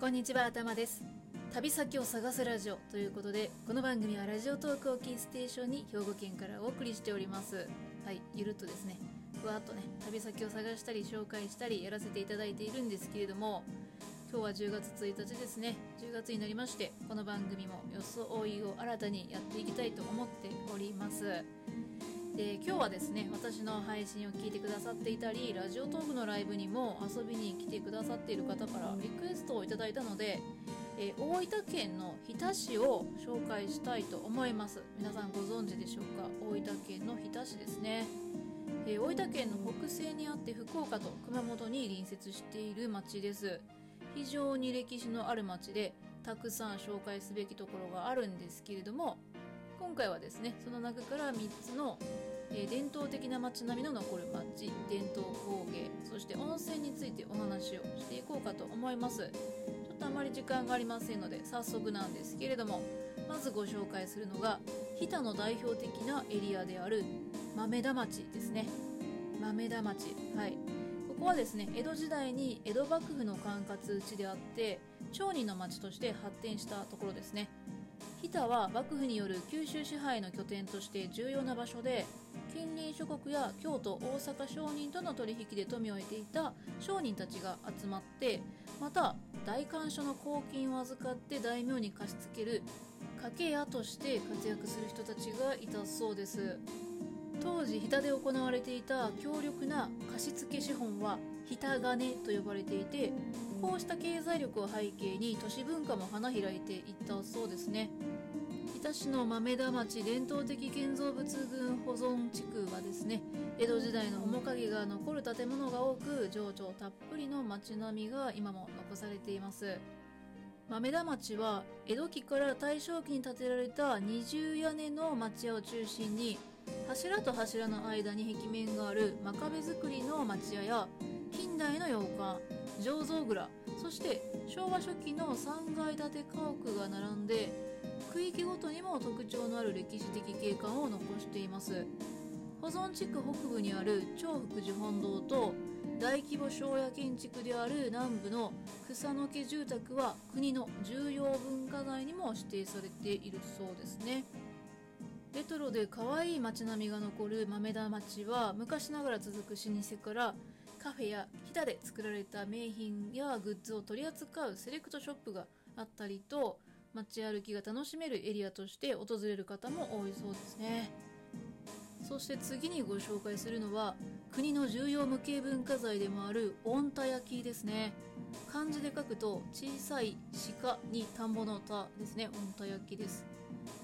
こんにちは頭です。旅先を探すラジオということでこの番組はラジオトークをキーステーションに兵庫県からお送りしております。はいゆるっとですね。ふわっとね旅先を探したり紹介したりやらせていただいているんですけれども今日は10月1日ですね。10月になりましてこの番組も装いを新たにやっていきたいと思っております。で今日はですね私の配信を聞いてくださっていたりラジオトークのライブにも遊びに来てくださっている方からリクエストをいただいたので、えー、大分県の日田市を紹介したいと思います。皆さんご存知でしょうか？大分県の日田市ですね、えー、大分県の北西にあって福岡と熊本に隣接している町です。非常に歴史のある町でたくさん紹介すべきところがあるんですけれども今回はですねその中から3つのえー、伝統的な街並みの残る街伝統工芸そして温泉についてお話をしていこうかと思います。ちょっとあまり時間がありませんので早速なんですけれどもまずご紹介するのが日田の代表的なエリアである豆田町ですね。豆田町はい。ここはですね江戸時代に江戸幕府の管轄地であって町人の町として発展したところですね。日田は幕府による九州支配の拠点として重要な場所で近隣諸国や京都大阪商人との取引で富を得ていた商人たちが集まってまた代官所の公金を預かって大名に貸し付ける掛け屋として活躍する人たちがいたそうです。当時日田で行われていた強力な貸付資本は日田金と呼ばれていてこうした経済力を背景に都市文化も花開いていったそうですね。日田市の豆田町伝統的建造物群保存地区はですね江戸時代の面影が残る建物が多く情緒たっぷりの街並みが今も残されています。豆田町は江戸期から大正期に建てられた二重屋根の町屋を中心に柱と柱の間に壁面がある真壁造りの町屋や近代の洋館醸造蔵。そして昭和初期の3階建て家屋が並んで区域ごとにも特徴のある歴史的景観を残しています。保存地区北部にある長福寺本堂と大規模庄屋建築である南部の草の家住宅は国の重要文化財にも指定されているそうですね。レトロで可愛い街並みが残る豆田町は昔ながら続く老舗からカフェや日田で作られた名品やグッズを取り扱うセレクトショップがあったりと街歩きが楽しめるエリアとして訪れる方も多いそうですね。そして次にご紹介するのは国の重要無形文化財でもある御田焼ですね。漢字で書くと小さい鹿に田んぼの田ですね。御田焼です。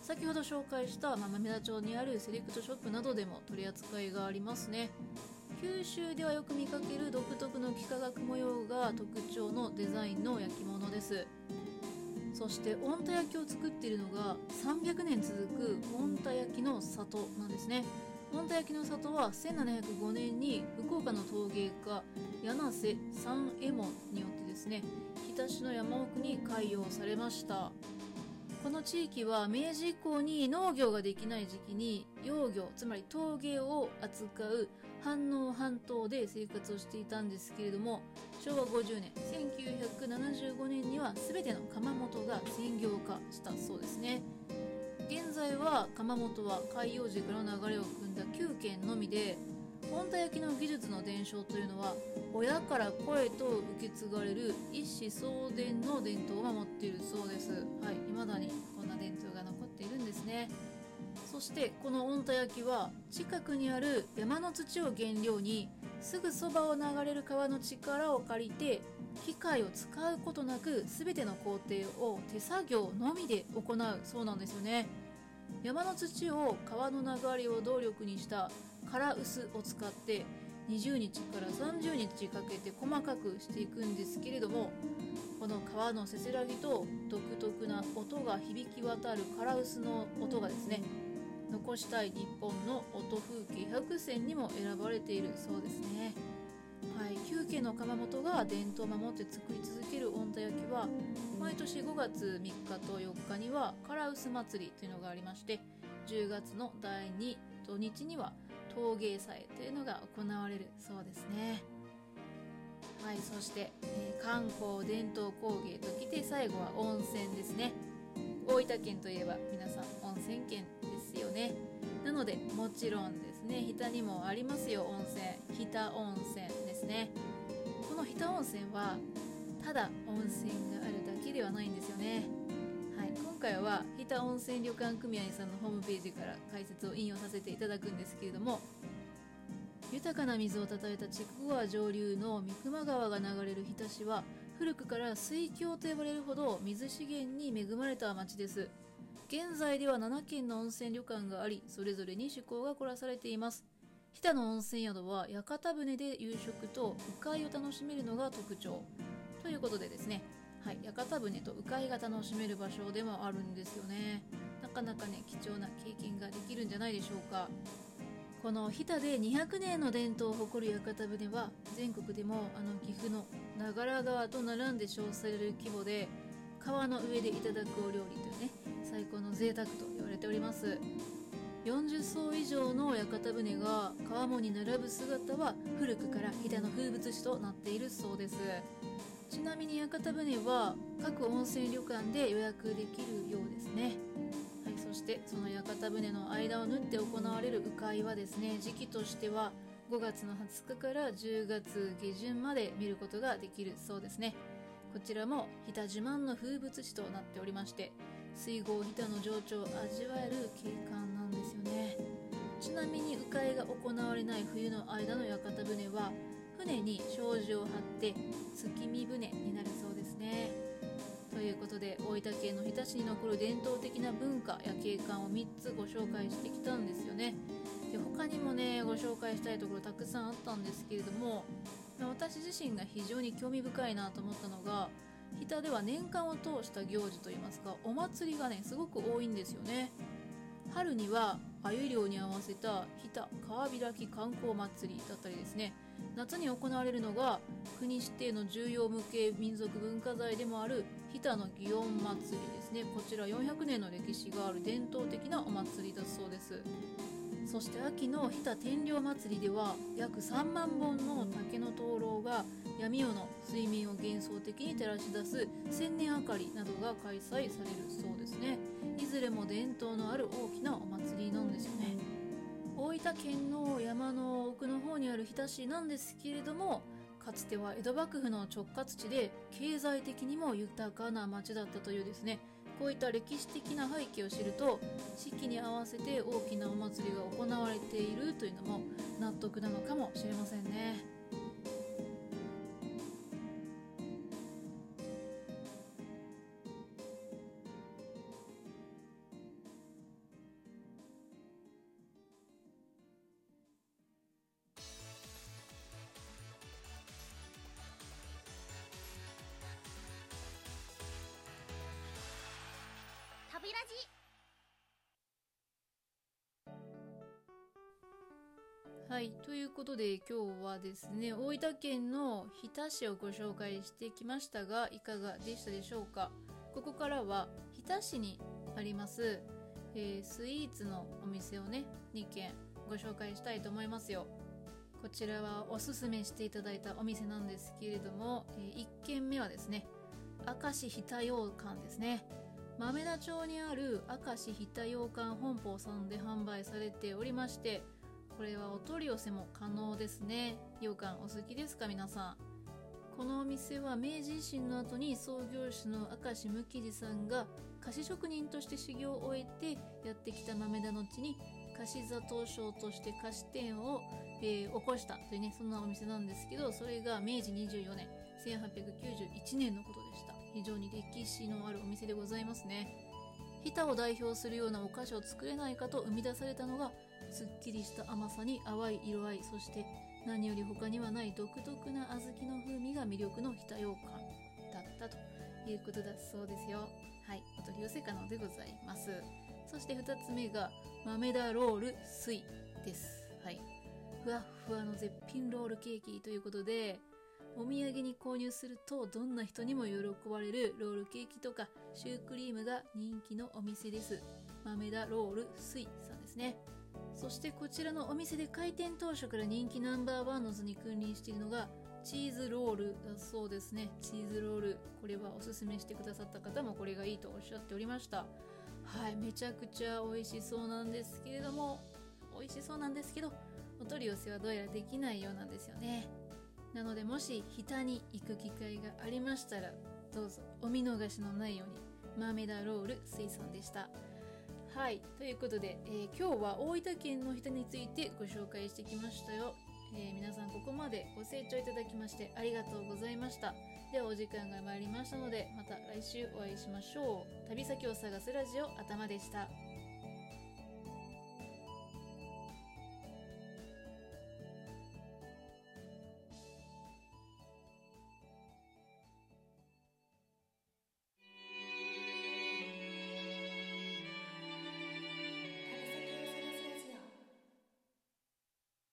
先ほど紹介した豆田町にあるセレクトショップなどでも取り扱いがありますね。九州ではよく見かける独特の幾何学模様が特徴のデザインの焼き物です。そして御田焼きを作っているのが300年続く御田焼きの里なんですね。御田焼きの里は1705年に福岡の陶芸家柳瀬三右衛門によってですね日田市の山奥に開業されました。この地域は明治以降に農業ができない時期に養魚つまり陶芸を扱う反応半島で生活をしていたんですけれども昭和50年1975年には全ての窯元が専業化したそうですね。現在は窯元は海洋軸の流れを組んだ9軒のみで本田焼きの技術の伝承というのは親から声と受け継がれる一子相伝の伝統を守っているそうです。はい未だにこんな伝統が残っているんですね。そしてこの御田焼は近くにある山の土を原料にすぐそばを流れる川の力を借りて機械を使うことなく全ての工程を手作業のみで行うそうなんですよね。山の土を川の流れを動力にした空臼を使って20日から30日かけて細かくしていくんですけれどもこの川のせせらぎと独特な音が響き渡る空臼の音がですね残したい日本の音風景100選にも選ばれているそうですね。はい、9家の窯元が伝統を守って作り続ける御田焼きは毎年5月3日と4日には唐臼祭りというのがありまして10月の第2土日には陶芸祭というのが行われるそうですね。はいそして、えー、観光伝統工芸ときて最後は温泉ですね大分県といえば皆さん温泉県ですよね。なのでもちろんですね。日田にもありますよ。温泉。日田温泉ですね。この日田温泉はただ温泉があるだけではないんですよね。はい、今回は日田温泉旅館組合さんのホームページから解説を引用させていただくんですけれども豊かな水をたたえた筑後川上流の三熊川が流れる日田市は古くから水郷と呼ばれるほど水資源に恵まれた町です。現在では7軒の温泉旅館がありそれぞれに趣向が凝らされています。日田の温泉宿は屋形船で夕食と鵜飼を楽しめるのが特徴。ということでですね。はい、屋形船と鵜飼が楽しめる場所でもあるんですよね。なかなかね貴重な経験ができるんじゃないでしょうか。この日田で200年の伝統を誇る屋形船は全国でもあの岐阜の長良川と並んで称される規模で川の上でいただくお料理というね最高の贅沢と言われております。40艘以上の屋形船が川面に並ぶ姿は古くから飛騨の風物詩となっているそうです。ちなみに屋形船は各温泉旅館で予約できるようですね。はいそしてその屋形船の間を縫って行われる鵜飼はですね時期としては5月の20日から10月下旬まで見ることができるそうですね。こちらも日田自慢の風物詩となっておりまして水郷日田の情緒を味わえる景観なんですよね。ちなみに鵜飼が行われない冬の間の屋形船は船に障子を張って月見船になるそうですね。ということで大分県の日田市に残る伝統的な文化や景観を3つご紹介してきたんですよね。で他にもねご紹介したいところたくさんあったんですけれども私自身が非常に興味深いなと思ったのが日田では年間を通した行事といいますかお祭りがねすごく多いんですよね。春には鮎漁に合わせた日田川開き観光祭りだったりですね。夏に行われるのが国指定の重要無形民族文化財でもある日田の祇園祭りですね。こちら400年の歴史がある伝統的なお祭りだそうです。そして秋の日田天領祭りでは約3万本の竹の灯籠が闇夜の水面を幻想的に照らし出す千年明かりなどが開催されるそうですね。いずれも伝統のある大きなお祭りなんですよね。大分県の山の奥の方にある日田市なんですけれどもかつては江戸幕府の直轄地で経済的にも豊かな町だったというですね。こういった歴史的な背景を知ると四季に合わせて大きなお祭りが行われているというのも納得なのかもしれませんね。旅ラジ。はいということで今日はですね大分県の日田市をご紹介してきましたがいかがでしたでしょうか？ここからは日田市にあります、えー、スイーツのお店をね2軒ご紹介したいと思いますよ。こちらはおすすめしていただいたお店なんですけれども、え、1軒目はですね明石日田羊羹ですね。豆田町にある明石日田洋館本舗さんで販売されておりましてこれはお取り寄せも可能ですね。羊羹お好きですか皆さん。このお店は明治維新の後に創業者の明石無吉さんが菓子職人として修行を終えてやってきた豆田の地に菓子座東商として菓子店を、えー、起こしたというねそんなお店なんですけどそれが明治24年1891年のことでした。非常に歴史のあるお店でございますね。日田を代表するようなお菓子を作れないかと生み出されたのがすっきりした甘さに淡い色合いそして何より他にはない独特な小豆の風味が魅力の日田羊羹だったということだそうですよ。はい。お取り寄せ可能でございます。そして2つ目が豆田ロール水です。はい。ふわふわの絶品ロールケーキということでお土産に購入するとどんな人にも喜ばれるロールケーキとかシュークリームが人気のお店です。豆田ロール水さんですね。そしてこちらのお店で開店当初から人気ナンバーワンの図に君臨しているのがチーズロールだそうですね。チーズロールこれはおすすめしてくださった方もこれがいいとおっしゃっておりました。はいめちゃくちゃ美味しそうなんですけれども美味しそうなんですけどお取り寄せはどうやらできないようなんですよね。なのでもし日田に行く機会がありましたらどうぞ。お見逃しのないようにマーメダロール水産でした。はい。ということで、えー、今日は大分県の人についてご紹介してきましたよ、えー、皆さんここまでご清聴いただきましてありがとうございました。ではお時間が参りましたのでまた来週お会いしましょう。旅先を探すラジオ頭でした。